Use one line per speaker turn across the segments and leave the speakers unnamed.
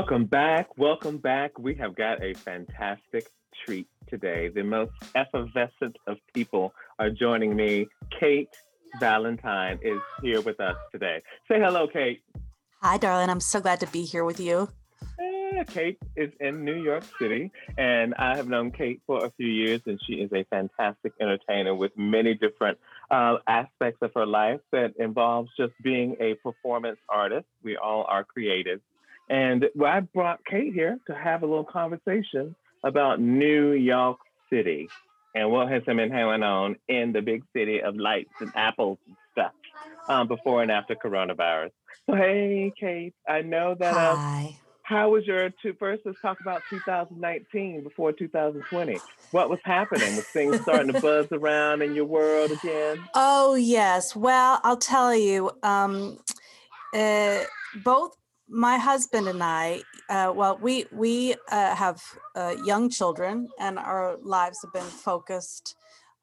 Welcome back. Welcome back. We have got a fantastic treat today. The most effervescent of people are joining me. Kate Valentine is here with us today. Say hello, Kate.
Hi, darling. I'm so glad to be here with you.
Kate is in New York City, and I have known Kate for a few years, and she is a fantastic entertainer with many different uh, aspects of her life that involves just being a performance artist. We all are creative. And I brought Kate here to have a little conversation about New York City and what has been going on in the big city of lights and apples and stuff um, before and after coronavirus. So, hey, Kate, I know that. Uh,
Hi.
how was your two? First, let's talk about 2019 before 2020. What was happening? Was things starting to buzz around in your world again?
Oh, yes. Well, I'll tell you, um, uh, both my husband and I, uh, well, we we uh, have uh, young children, and our lives have been focused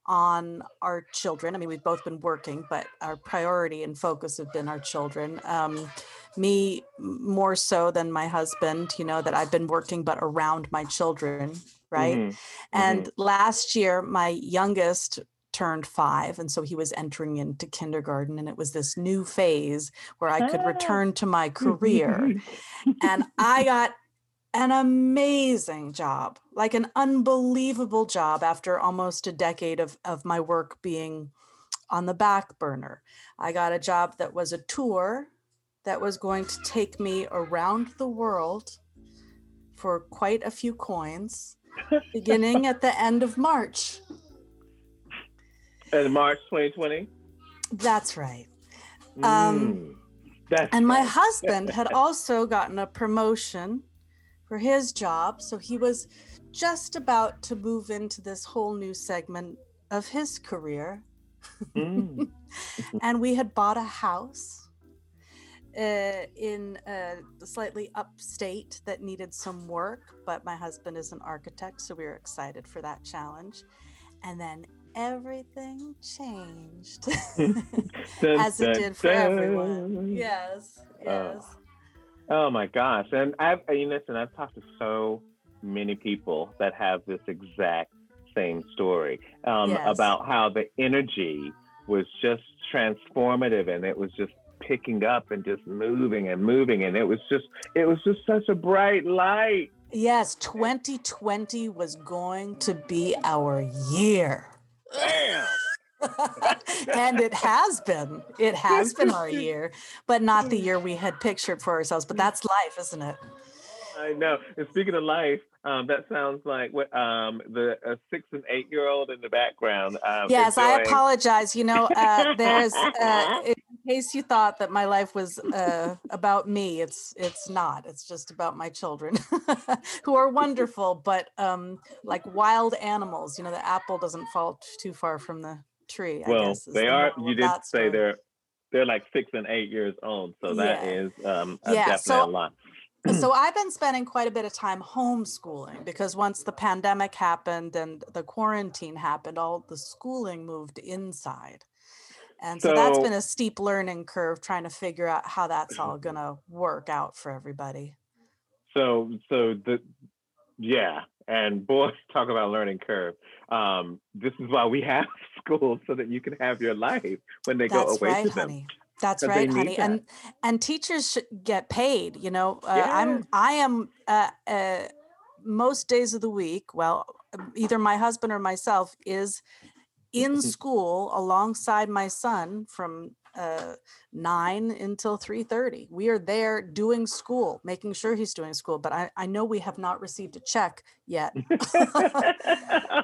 on our children. I mean, we've both been working, but our priority and focus have been our children. Um, me more so than my husband, you know, that I've been working, but around my children, right?
Mhm.
And last year, my youngest turned five. And so he was entering into kindergarten. And it was this new phase where I could
Ah.
return to my career. and I got an amazing job, like an unbelievable job after almost a decade of, of my work being on the back burner. I got a job that was a tour that was going to take me around the world for quite a few coins, beginning at the end of March.
In March 2020.
That's right. Um,
Mm. That's
And my
right.
husband had also gotten a promotion for his job. So he was just about to move into this whole new segment of his career.
Mm.
and we had bought a house uh, in a slightly upstate that needed some work. But my husband is an architect. So we were excited for that challenge. And then everything changed as it did for everyone. Yes. Yes.
Oh my gosh. And I've, you know, listen, I've talked to so many people that have this exact same story um,
Yes.
about how the energy was just transformative and it was just picking up and just moving and moving. And it was just, it was just such a bright light.
Yes, 2020 was going to be our year.
Bam!
and it has been. It has been our year, but not the year we had pictured for ourselves. But that's life, isn't it?
I know. And speaking of life, um, that sounds like what um, the uh, six and eight year old in the background. Um,
Yes, I apologize. You know, uh, there's uh, in case you thought that my life was uh, about me. It's it's not. It's just about my children, who are wonderful, but um, like wild animals. You know, the apple doesn't fall t- too far from the tree. I
Well,
guess,
they
the
are. You did say
story.
they're they're like six and eight years old, so that
Yeah.
is um, a
Yeah,
definitely
so-
a lot.
so I've been spending quite a bit of time homeschooling because once the pandemic happened and the quarantine happened, all the schooling moved inside. And so, that's been a steep learning curve trying to figure out how that's all going to work out for everybody.
So so the yeah, and boy, talk about learning curve. Um, this is why we have schools so that you can have your life when they go
That's
away
right,
to them.
honey. That's right, honey.
that.
And and teachers should get paid. You know, uh,
Yeah.
I'm I am uh, uh, most days of the week. Well, um, either my husband or myself is in school alongside my son from uh, nine until three thirty. We are there doing school, making sure he's doing school. But I, I know we have not received a check yet.
oh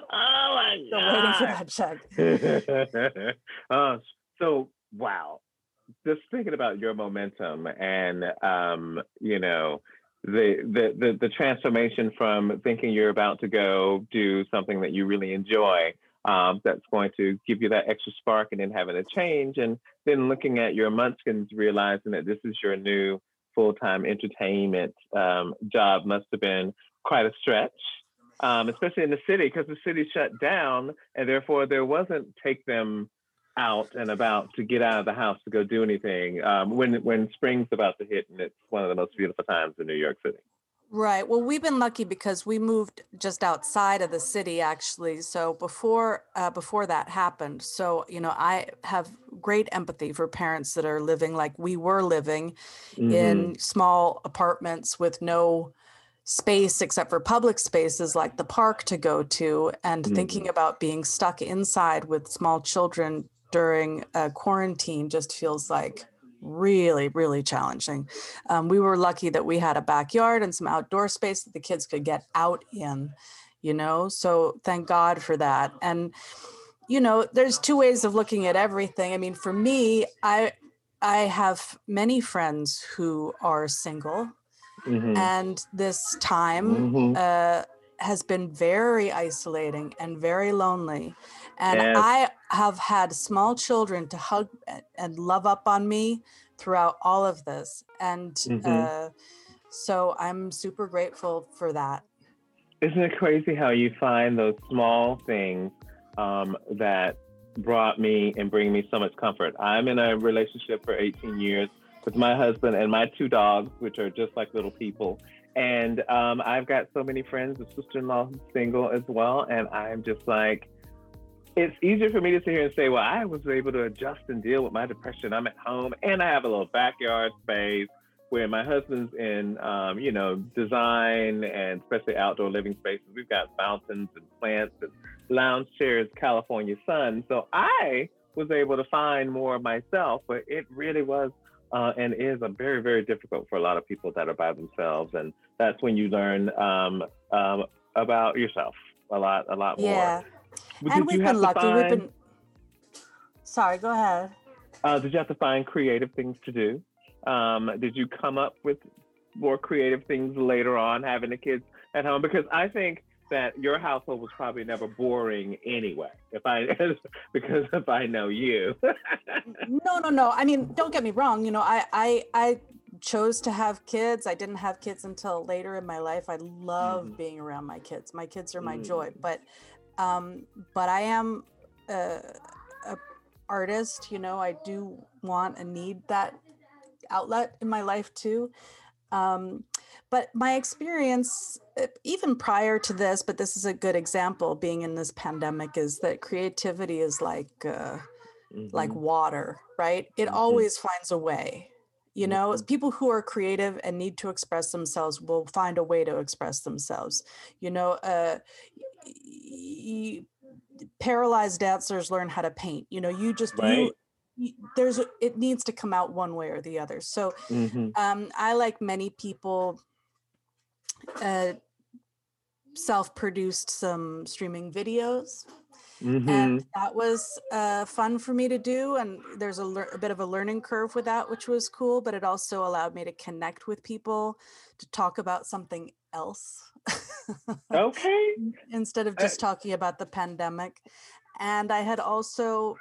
my God.
Still waiting for that check.
uh, so wow, just thinking about your momentum and um, you know the, the the the transformation from thinking you're about to go do something that you really enjoy. Um, that's going to give you that extra spark, and then having a change, and then looking at your munchkins, realizing that this is your new full-time entertainment um, job must have been quite a stretch um, especially in the city, because the city shut down, and therefore there wasn't take them out and about to get out of the house to go do anything. Um, when when spring's about to hit, and it's one of the most beautiful times in New York City.
Right. Well, we've been lucky because we moved just outside of the city, actually. So before uh, before that happened, so you know, I have great empathy for parents that are living like we were living
hmm
in small apartments with no space except for public spaces like the park to go to, and
hmm
thinking about being stuck inside with small children during uh, quarantine just feels like really, really challenging. Um, we were lucky that we had a backyard and some outdoor space that the kids could get out in, you know, so thank God for that. And, you know, there's two ways of looking at everything. I mean, for me, I, I have many friends who are single
hmm
and this time
hmm
uh, has been very isolating and very lonely. And
Yes.
I have had small children to hug and love up on me throughout all of this. And
hmm
uh, so I'm super grateful for that.
Isn't it crazy how you find those small things um, that brought me and bring me so much comfort? I'm in a relationship for 18 years with my husband and my two dogs, which are just like little people. And um, I've got so many friends, a sister in law who's single as well. And I'm just like, it's easier for me to sit here and say, well, I was able to adjust and deal with my depression. I'm at home and I have a little backyard space where my husband's in, um, you know, design and especially outdoor living spaces. We've got fountains and plants and lounge chairs, California sun. So I was able to find more of myself, but it really was uh, and is a very, very difficult for a lot of people that are by themselves. And that's when you learn um, um, about yourself a lot, a lot more.
Yeah. And we've been lucky. We've been, sorry, go ahead.
Uh, did you have to find creative things to do? Um, did you come up with more creative things later on, having the kids at home? Because I think that your household was probably never boring anyway. If I, because if I know you.
No, no, no. I mean, don't get me wrong. You know, I, I, I chose to have kids. I didn't have kids until later in my life. I love
Mhm.
being around my kids. My kids are my
Mm.
joy. But, um, but I am a, a artist. You know, I do want and need that outlet in my life too. Um, but my experience, uh, even prior to this, but this is a good example, being in this pandemic, is that creativity is like. Uh, like
Mhm.
water, right? It
Mhm.
always finds a way. You know,
Mhm.
people who are creative and need to express themselves will find a way to express themselves. You know, uh, y- y- paralyzed dancers learn how to paint. You know, you just
Right.
you, you there's it needs to come out one way or the other. So,
Mhm.
um, I like many people. Uh, self-produced some streaming videos and
Mhm.
that was uh, fun for me to do and there's a, lear- a bit of a learning curve with that which was cool but it also allowed me to connect with people to talk about something else
Okay.
instead of
Uh,
just talking about the pandemic and i had also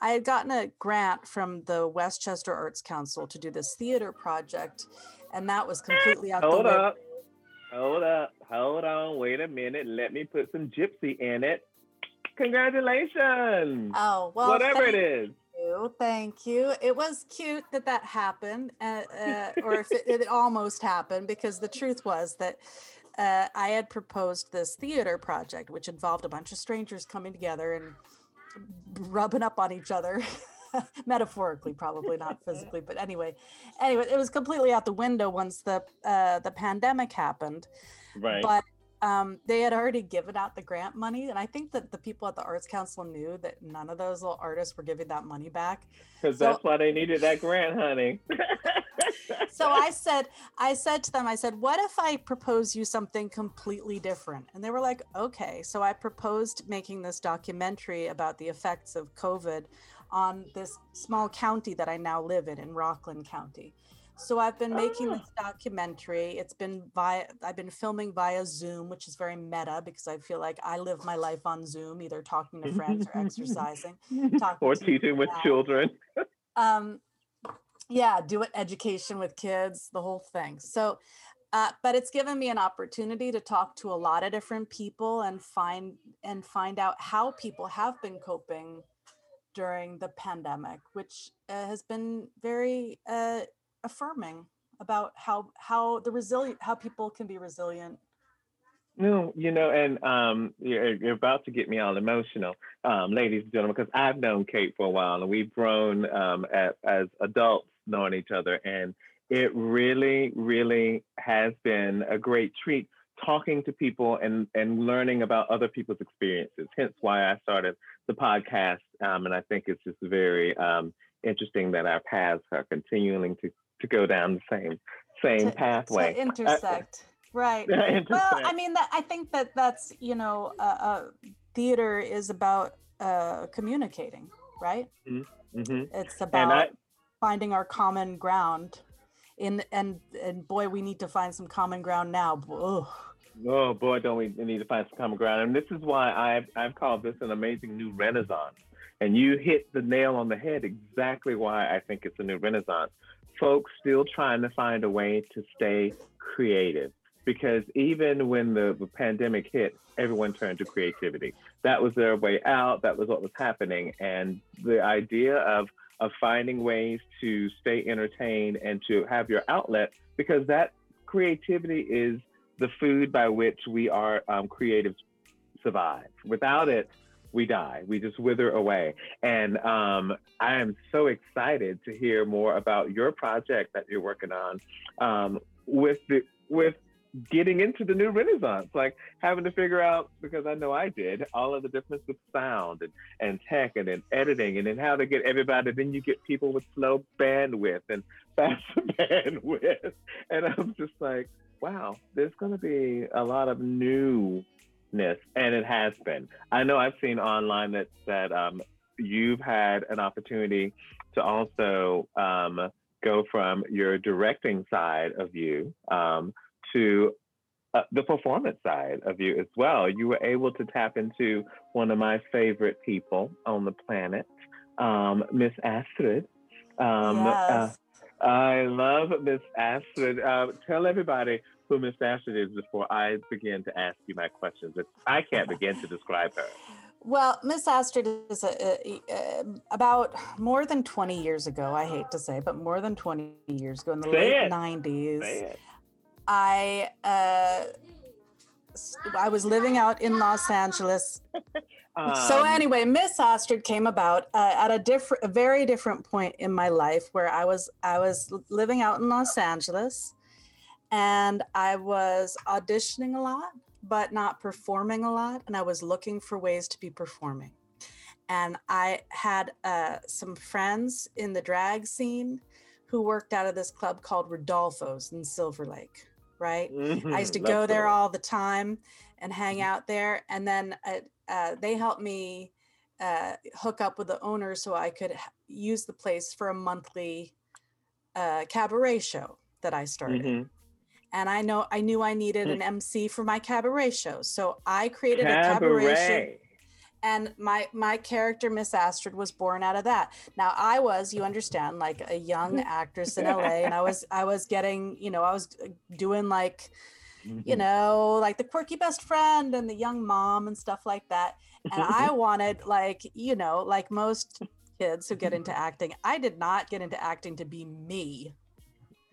i had gotten a grant from the westchester arts council to do this theater project and that was completely out the
Hold up. Hold up. Hold on. Wait a minute. Let me put some gypsy in it. Congratulations.
oh well
Whatever it is.
thank you. Thank you. It was cute that that happened, uh, uh, or if it, it almost happened, because the truth was that uh, I had proposed this theater project, which involved a bunch of strangers coming together and rubbing up on each other. metaphorically probably not physically but anyway anyway it was completely out the window once the uh the pandemic happened
Right.
but um, they had already given out the grant money and i think that the people at the arts council knew that none of those little artists were giving that money back.
Because
so-
that's why they needed that grant, honey.
so i said i said to them i said what if i propose you something completely different? And they were like okay. So i proposed making this documentary about the effects of covid on this small county that i now live in in rockland county so i've been making this documentary. It's been via i've been filming via zoom which is very meta because i feel like i live my life on zoom either talking to friends or exercising talking
or teaching with children.
um yeah do it education with kids the whole thing. So uh, but it's given me an opportunity to talk to a lot of different people and find and find out how people have been coping during the pandemic which uh, has been very uh, affirming about how how the resilient how people can be resilient
No, you know, and um, you're, you're about to get me all emotional, um, ladies and gentlemen, because I've known Kate for a while, and we've grown um, at, as adults knowing each other, and it really, really has been a great treat talking to people and and learning about other people's experiences. Hence, why I started the podcast, um, and I think it's just very um, interesting that our paths are continuing to to go down the same same
to,
pathway.
to intersect right well
Intersect.
i mean that i think that that's you know uh, uh, theater is about uh, communicating right
Mm-hmm.
it's about
I-
finding our common ground in and and boy we need to find some common ground now Ugh.
Oh boy, don't we need to find some common ground? And this is why I've I've called this an amazing new renaissance. And you hit the nail on the head exactly why I think it's a new renaissance. Folks still trying to find a way to stay creative. Because even when the, pandemic hit, everyone turned to creativity. That was their way out. That was what was happening. And the idea of of finding ways to stay entertained and to have your outlet, because that creativity is the food by which we are um, survive. Without it, we die. We just wither away. And um, I am so excited to hear more about your project that you're working on um, with the with getting into the new renaissance like having to figure out because i know i did all of the difference with sound and, and tech and then editing and then how to get everybody then you get people with slow bandwidth and fast bandwidth and i'm just like wow, there's going to be a lot of newness, and it has been. I know I've seen online that that um, you've had an opportunity to also um, go from your directing side of you um, to uh, the performance side of you as well. You were able to tap into one of my favorite people on the planet, um, Miss Astrid. Um, uh,
yes.
I love Miss Astrid. Uh, tell everybody who Miss Astrid is before I begin to ask you my questions. I can't begin to describe her.
Well, Miss Astrid is a, a, a- about more than 20 years ago. I hate to say, but more than 20 years ago in the
Say
late
it.
90s,
Say.
I uh, I was living out in Los Angeles. so
Um,
anyway, Miss Astrid came about uh, at a different, a very different point in my life where I was I was living out in Los Angeles, and I was auditioning a lot, but not performing a lot, and I was looking for ways to be performing. And I had uh, some friends in the drag scene who worked out of this club called Rudolpho's in Silver Lake, right? I used to
Mhm,
go there all the time and hang
Mhm.
out there. And then uh, uh, they helped me uh, hook up with the owner so I could use the place for a monthly uh, cabaret show that I started.
Mhm.
And I know I knew I needed
Mm.
an MC for my cabaret show, so I created a cabaret show and my my character miss astrid was born out of that now i was you understand like a young actress in la and i was i was getting you know i was uh, doing like you
Mhm.
know like the quirky best friend and the young mom and stuff like that and i wanted like you know like most kids who get into acting i did not get into acting to be me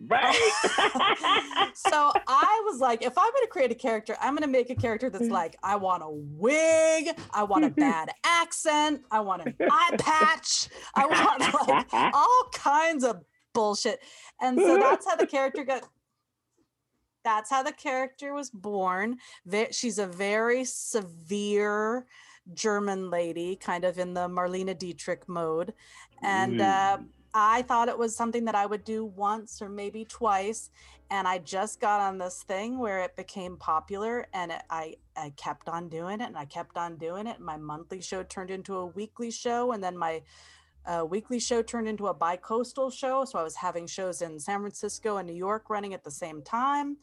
right.
so I was like, if I'm going to create a character, I'm going to make a character that's like, I want a wig, I want a bad accent, I want an eye patch, I want like all kinds of bullshit. And so that's how the character got. That's how the character was born. She's a very severe German lady, kind of in the Marlene Dietrich mode. And uh, I thought it was something that I would do once or maybe twice. And I just got on this thing where it became popular and it, I, I kept on doing it and I kept on doing it. My monthly show turned into a weekly show. And then my uh, weekly show turned into a bi-coastal show. So I was having shows in San Francisco and New York running at the same time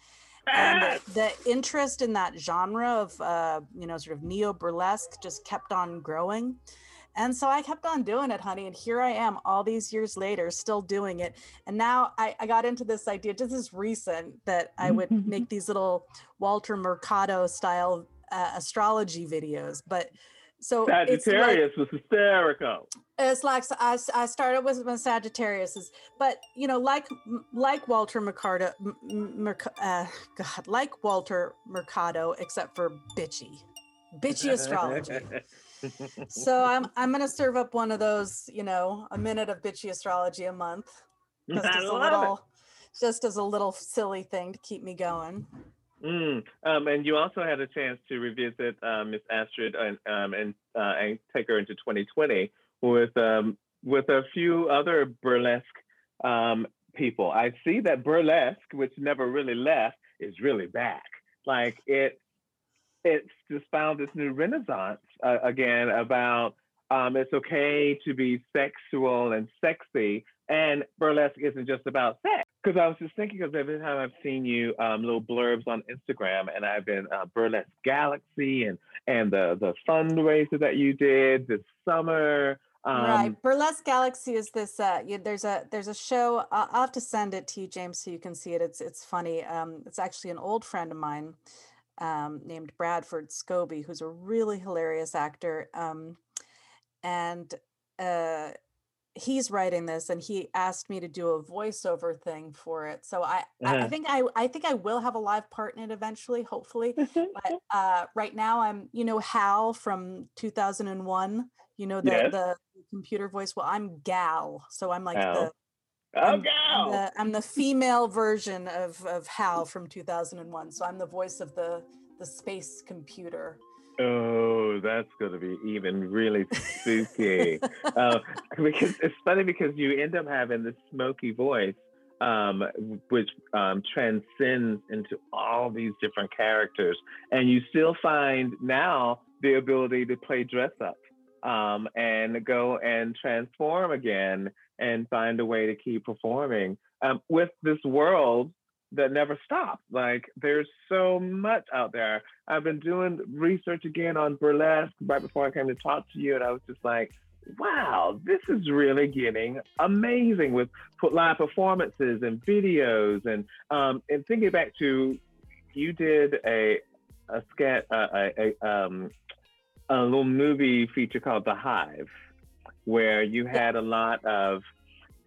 and the interest in that genre of uh, you know sort of neo burlesque just kept on growing and so i kept on doing it honey and here i am all these years later still doing it and now i, I got into this idea just as recent that i would make these little walter mercado style uh, astrology videos but so
Sagittarius like, was hysterical.
It's like I, I started with my Sagittarius, but you know, like like Walter Mercado, uh, God, like Walter Mercado, except for bitchy, bitchy astrology. So I'm I'm gonna serve up one of those, you know, a minute of bitchy astrology a month. Just as a little, it. just as a little silly thing to keep me going.
Mm. Um, and you also had a chance to revisit uh, Miss Astrid and um, and, uh, and take her into 2020 with um, with a few other burlesque um, people. I see that burlesque, which never really left, is really back. Like it, it's just found this new renaissance uh, again about um, it's okay to be sexual and sexy, and burlesque isn't just about sex. Because I was just thinking of every time I've seen you um, little blurbs on Instagram, and I've been uh, Burlesque Galaxy and and the the fundraiser that you did this summer.
Um, right, Burlesque Galaxy is this. Uh, you, there's a there's a show. I'll, I'll, have to send it to you, James, so you can see it. It's it's funny. Um, it's actually an old friend of mine um, named Bradford Scobie, who's a really hilarious actor. Um, and uh, he's writing this and he asked me to do a voiceover thing for it so i uh-huh. I, think i i think i will have a live part in it eventually hopefully but uh right now i'm you know hal from 2001 you know the yes. the computer voice well i'm gal so i'm like the
I'm.
I'm the, I'm the female version of of Hal from 2001. So I'm the voice of the the space computer.
Oh, that's going to be even really spooky. uh, because it's funny because you end up having this smoky voice, um, which um, transcends into all these different characters, and you still find now the ability to play dress up um, and go and transform again and find a way to keep performing um, with this world that never stops. Like there's so much out there. I've been doing research again on burlesque right before I came to talk to you, and I was just like, wow, this is really getting amazing with live performances and videos, and um, and thinking back to you did a a sketch, uh, a, a, um, a little movie feature called The Hive, where you had a lot of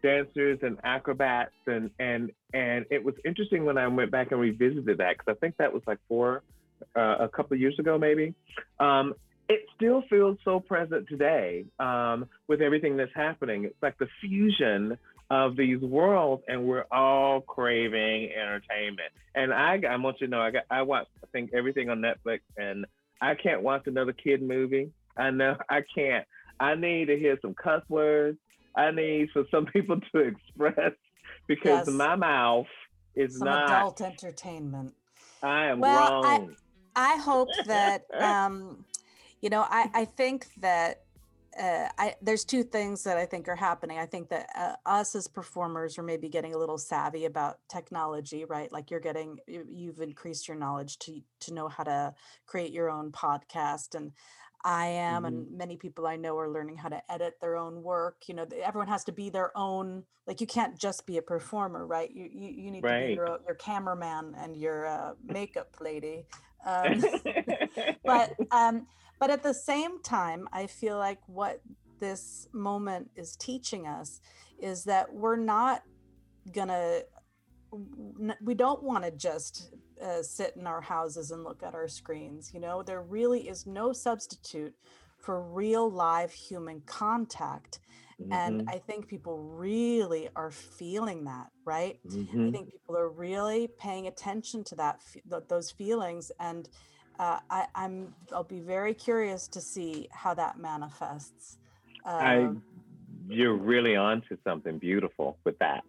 dancers and acrobats and and and it was interesting when I went back and revisited that because I think that was like four uh, a couple of years ago maybe. Um, it still feels so present today um, with everything that's happening. It's like the fusion of these worlds, and we're all craving entertainment. And I, I want you to know, I got, I watch, I think everything on Netflix, and I can't watch another kid movie. I know I can't. I need to hear some cuss words. I need for some people to express because yes. my mouth is
some
not
adult entertainment.
I am well,
wrong. I, I hope that um, you know, I, I think that uh, I, there's two things that I think are happening. I think that uh, us as performers are maybe getting a little savvy about technology, right? Like you're getting, you've increased your knowledge to to know how to create your own podcast, and I am, mm-hmm. and many people I know are learning how to edit their own work. You know, everyone has to be their own. Like you can't just be a performer, right? You you, you need right. to be your your cameraman and your uh, makeup lady. Um, but um, but at the same time, I feel like what this moment is teaching us is that we're not gonna we don't want to just uh, sit in our houses and look at our screens. You know, there really is no substitute for real live human contact. Mm-hmm. And I think people really are feeling that, right? Mm-hmm. I think people are really paying attention to that, those feelings. And uh, I, am I'll be very curious to see how that manifests.
I, um, you're really onto something beautiful with that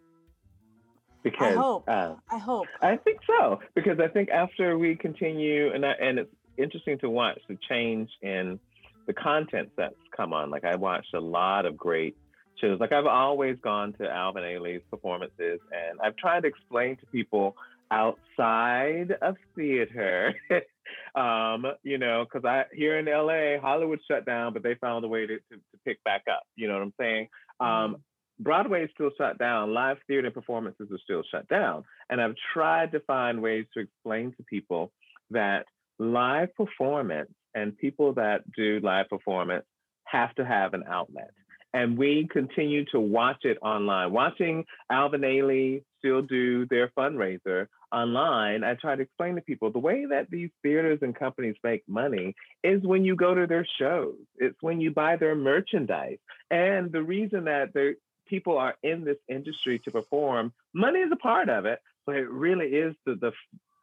because
I hope. Uh, I hope.
I think so because I think after we continue, and I, and it's interesting to watch the change in the content that's come on. Like I watched a lot of great shows. Like I've always gone to Alvin Ailey's performances, and I've tried to explain to people outside of theater. um, you know, because I here in LA, Hollywood shut down, but they found a way to, to, to pick back up. You know what I'm saying? Um, mm-hmm. Broadway is still shut down. Live theater performances are still shut down. And I've tried to find ways to explain to people that live performance and people that do live performance have to have an outlet. And we continue to watch it online. Watching Alvin Ailey still do their fundraiser online, I try to explain to people the way that these theaters and companies make money is when you go to their shows. It's when you buy their merchandise. And the reason that the people are in this industry to perform, money is a part of it, but it really is the, the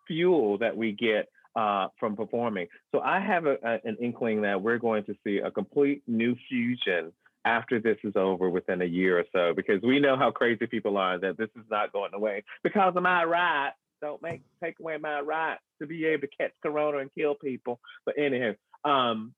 fuel that we get uh, from performing. So I have a, a, an inkling that we're going to see a complete new fusion after this is over within a year or so, because we know how crazy people are that this is not going away because of my right. Don't make take away my right to be able to catch corona and kill people. But anyhow, um,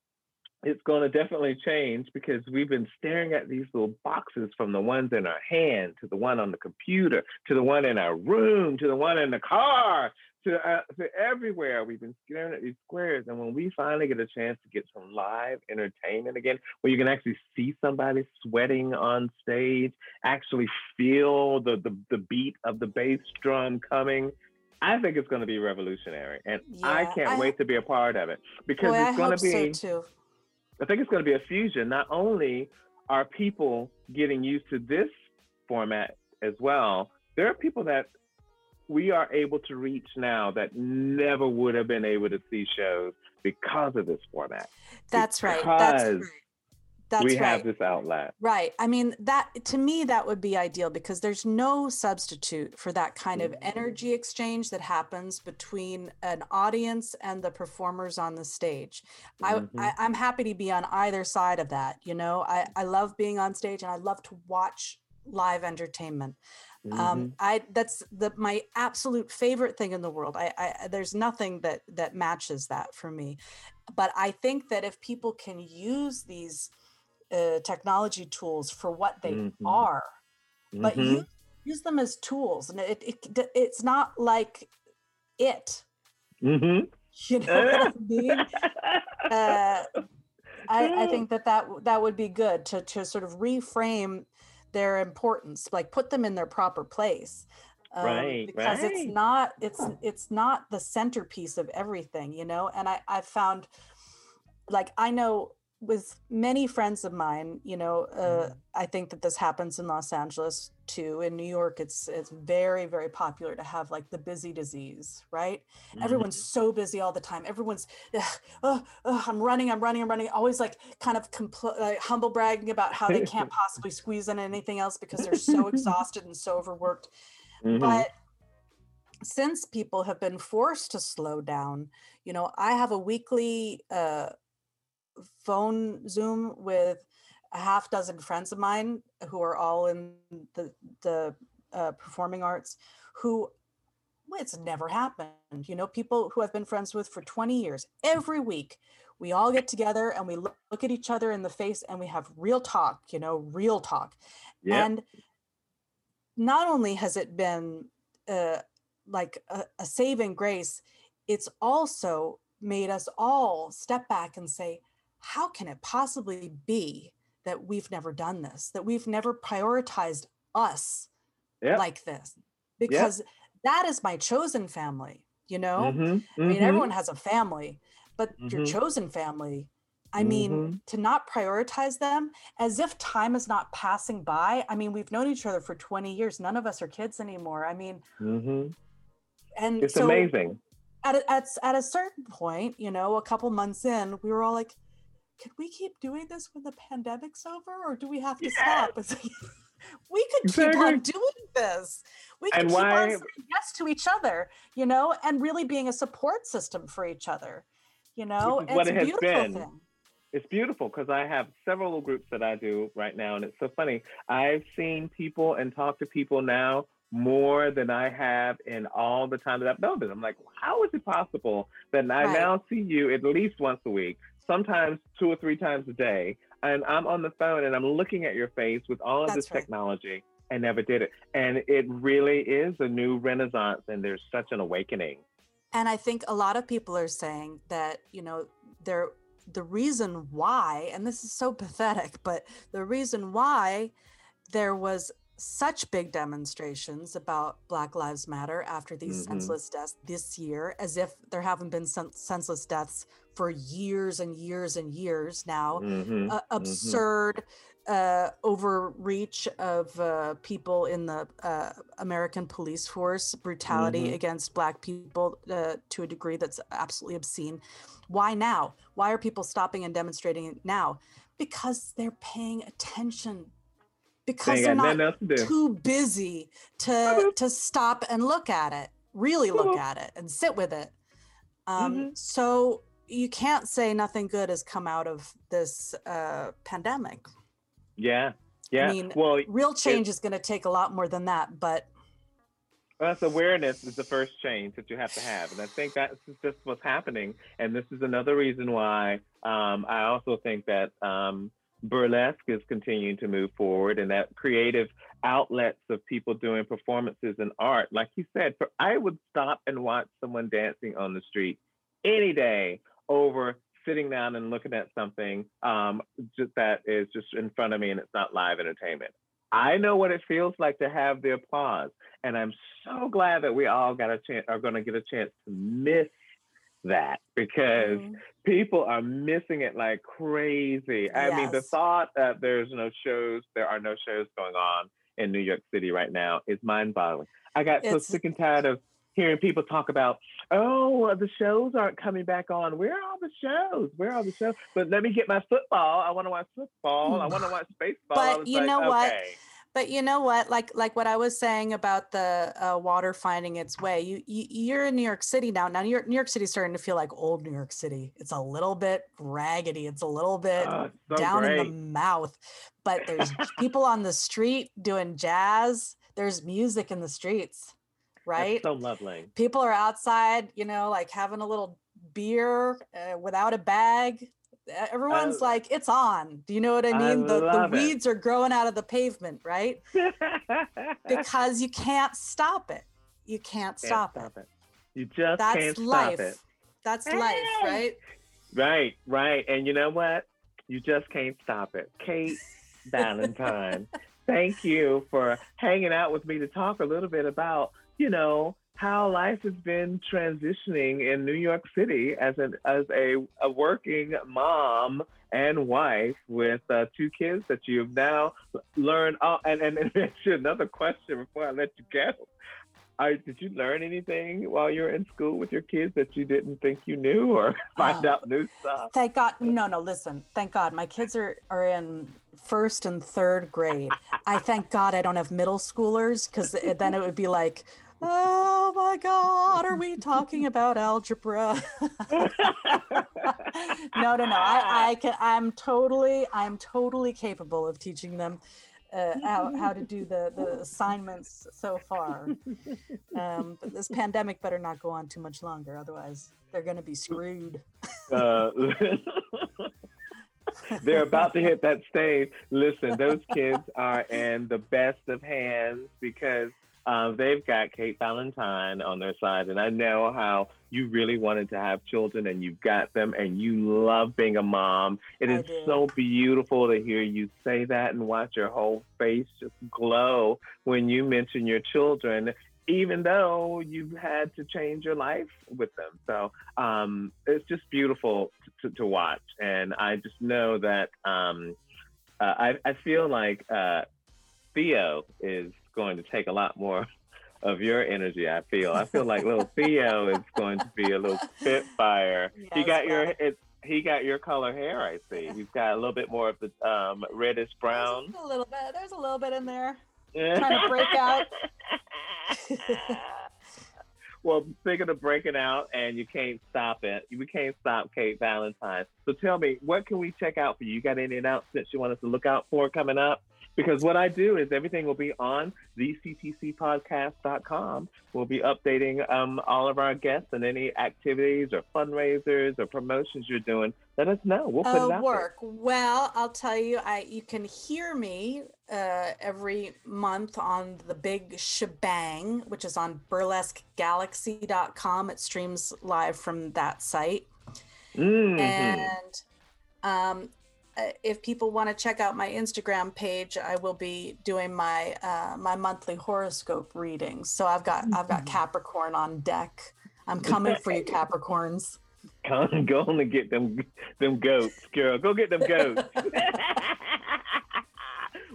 it's going to definitely change because we've been staring at these little boxes from the ones in our hand to the one on the computer to the one in our room to the one in the car to, uh, to everywhere. We've been staring at these squares. And when we finally get a chance to get some live entertainment again, where you can actually see somebody sweating on stage, actually feel the, the, the beat of the bass drum coming, I think it's going to be revolutionary. And yeah, I can't I, wait to be a part of it because it's going to be. So I think it's going to be a fusion. Not only are people getting used to this format as well, there are people that we are able to reach now that never would have been able to see shows because of this format.
That's because right. That's right.
That's we right. have this outlet.
Right. I mean, that to me, that would be ideal because there's no substitute for that kind of energy exchange that happens between an audience and the performers on the stage. Mm-hmm. I, I, am happy to be on either side of that. You know, I, I love being on stage and I love to watch live entertainment. Um, mm-hmm. Um, I that's the my absolute favorite thing in the world. I, I there's nothing that that matches that for me. But I think that if people can use these uh, technology tools for what they mm-hmm. are, but mm-hmm. use, use them as tools, and it, it it's not like it.
Mm-hmm.
You know what I mean? Uh, I, I think that that that would be good to to sort of reframe their importance like put them in their proper place
um, right
because
right.
it's not it's it's not the centerpiece of everything you know and i i found like i know with many friends of mine, you know, uh, mm. I think that this happens in Los Angeles too. In New York, it's it's very very popular to have like the busy disease, right? Mm-hmm. Everyone's so busy all the time. Everyone's, oh, oh, I'm running, I'm running, I'm running. Always like kind of compl- uh, humble bragging about how they can't possibly squeeze in anything else because they're so exhausted and so overworked. Mm-hmm. But since people have been forced to slow down, you know, I have a weekly. Uh, phone Zoom with a half dozen friends of mine who are all in the the uh, performing arts who it's never happened you know people who i've been friends with for 20 years every week we all get together and we look, look at each other in the face and we have real talk you know real talk yep. and not only has it been uh, like a, a saving grace it's also made us all step back and say how can it possibly be that we've never done this, that we've never prioritized us yep. like this? Because yep. that is my chosen family, you know? Mm-hmm. Mm-hmm. I mean, mm-hmm. everyone has a family, but mm-hmm. your chosen family, I mean, mm-hmm. to not prioritize them as if time is not passing by. I mean, we've known each other for 20 years. None of us are kids anymore. I mean,
mm-hmm.
and
it's
so
amazing.
At a, at, at a certain point, you know, a couple months in, we were all like, can we keep doing this when the pandemic's over or do we have to yeah. stop? we could exactly. keep on doing this. We could and keep why... on saying yes to each other, you know, and really being a support system for each other, you know.
what it has been. Thing. It's beautiful because I have several groups that I do right now, and it's so funny. I've seen people and talked to people now more than I have in all the time that I've known them. I'm like, how is it possible that I right. now see you at least once a week? Sometimes two or three times a day. And I'm on the phone and I'm looking at your face with all of That's this right. technology. I never did it. And it really is a new renaissance and there's such an awakening.
And I think a lot of people are saying that, you know, they're the reason why, and this is so pathetic, but the reason why there was such big demonstrations about Black Lives Matter after these
Mhm.
senseless deaths this year, as if there haven't been sen- senseless deaths for years and years and years now.
Mhm,
Uh, absurd uh, overreach of uh, people in the uh, American police force, brutality
Mhm.
against Black people uh, to a degree that's absolutely obscene. Why now? Why are people stopping and demonstrating now? Because they're paying attention.
They
Because
ain't
they're not
to
too busy to
Mhm.
to stop and look at it, really look at it and sit with it. Um,
Mhm.
So you can't say nothing good has come out of this uh, pandemic.
Yeah. Yeah.
I mean,
well,
Real change is going to take a lot more than that, but
That's awareness is the first change that you have to have, and I think that's just what's happening. And this is another reason why um, I also think that um, burlesque is continuing to move forward, and that creative outlets of people doing performances and art, like you said, I would stop and watch someone dancing on the street any day over sitting down and looking at something um, just that is just in front of me and it's not live entertainment. I know what it feels like to have the applause. And I'm so glad that we all got a chance, are going to get a chance to miss that because
mm,
people are missing it like crazy. I mean, the thought that there's no shows, there are no shows going on in New York City right now is mind boggling. I got so sick and tired of hearing people talk about, oh, the shows aren't coming back on. Where are all the shows? Where are all the shows? But let me get my football. I want to watch football. I want to watch baseball.
But you
like,
know what? But you know what? Like like what I was saying about the uh, water finding its way. You, you you're in New York City now. Now New York New York City's starting to feel like old New York City. It's a little bit raggedy. It's a little bit
it's so
down
great.
in the mouth. But there's people on the street doing jazz. There's music in the streets, right?
It's so lovely.
people are outside, you know, like having a little beer uh, without a bag. Everyone's
I-
like, it's on. Do you know what I
I
mean? the the
love it.
weeds are growing out of the pavement, right? Because you can't stop it. You can't
Can't
stop, it.
You just
That's
can't
life.
stop it.
That's life,
Hey!
right?
Right, right. And you know what? You just can't stop it. Kate Valentine, thank you for hanging out with me to talk a little bit about, you know, how life has been transitioning in New York City as an as a, a working mom and wife with uh, two kids that you've now learned. Oh, and and, and actually another question before I let you go. Are, did you learn anything while you were in school with your kids that you didn't think you knew, or find
Oh.
out new stuff?
Thank God. No, no, listen. Thank God. My kids are, are in first and third grade. I thank God I don't have middle schoolers because then it would be like, oh my God, are we talking about algebra? no, no, no. I, I can, I'm totally, I'm totally capable of teaching them uh, how, how to do the, the assignments so far. Um, but this pandemic better not go on too much longer. Otherwise, they're going to be screwed.
Uh, they're about to hit that stage. Listen, those kids are in the best of hands because uh, they've got Kate Valentine on their side. And I know how you really wanted to have children and you've got them and you love being a mom. It
I
is
do.
so beautiful to hear you say that and watch your whole face just glow when you mention your children. Even though you've had to change your life with them. So um, it's just beautiful to, to watch. And I just know that um, uh, I, I feel like uh, Theo is going to take a lot more of your energy. I feel. I feel like little Theo is going to be a little spitfire. he got your
well.
it, he got your color hair. I see. He's got a little bit more of the um, reddish brown.
There's a little bit. There's a little bit in there. Trying to break out.
well, speaking of breaking out, and you can't stop it. We can't stop Kate Valentine. So tell me, what can we check out for you? You got any announcements you want us to look out for coming up? Because what I do is everything will be on thectcpodcast.com. We'll be updating um, all of our guests and any activities or fundraisers or promotions you're doing. Let us know. We'll put it
Uh,
out
work. Well, I'll tell you, I you can hear me uh, every month on the Big Shebang, which is on burlesquegalaxy.com. It streams live from that site.
there. Mhm.
and um, uh, if people want to check out my Instagram page, I will be doing my uh, my monthly horoscope readings. So I've got I've got Capricorn on deck. I'm coming for you, Capricorns.
Come, go on and get them them goats, girl. Go get them goats.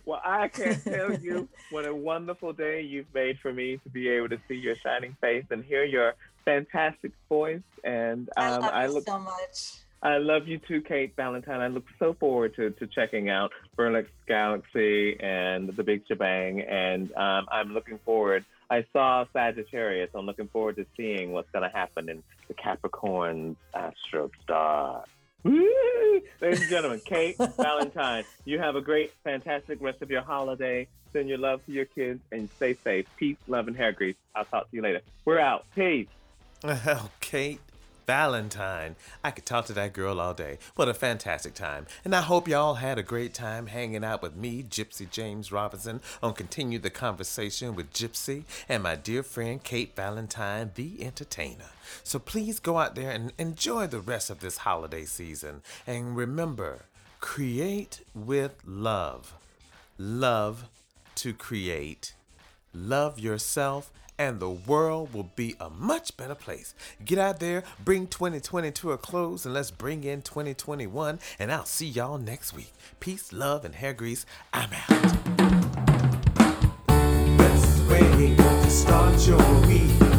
well, I can't tell you what a wonderful day you've made for me to be able to see your shining face and hear your fantastic voice. And
I
um,
love
I
you
look
so much.
I love you too, Kate Valentine. I look so forward to, to checking out Burlex Galaxy and the Big Shebang. And um, I'm looking forward. I saw Sagittarius. I'm looking forward to seeing what's going to happen in the Capricorn astro star. Woo! Ladies and gentlemen, Kate Valentine, you have a great, fantastic rest of your holiday. Send your love to your kids and stay safe. Peace, love, and hair grease. I'll talk to you later. We're out. Peace.
Well, Kate Valentine. I could talk to that girl all day. What a fantastic time. And I hope y'all had a great time hanging out with me, Gypsy James Robinson, on Continue the Conversation with Gypsy and my dear friend Kate Valentine, the entertainer. So please go out there and enjoy the rest of this holiday season. And remember, create with love. Love to create. Love yourself, and the world will be a much better place. Get out there, bring 2020 to a close, and let's bring in 2021. And I'll see y'all next week. Peace, love, and hair grease. I'm out. Best way to start your week.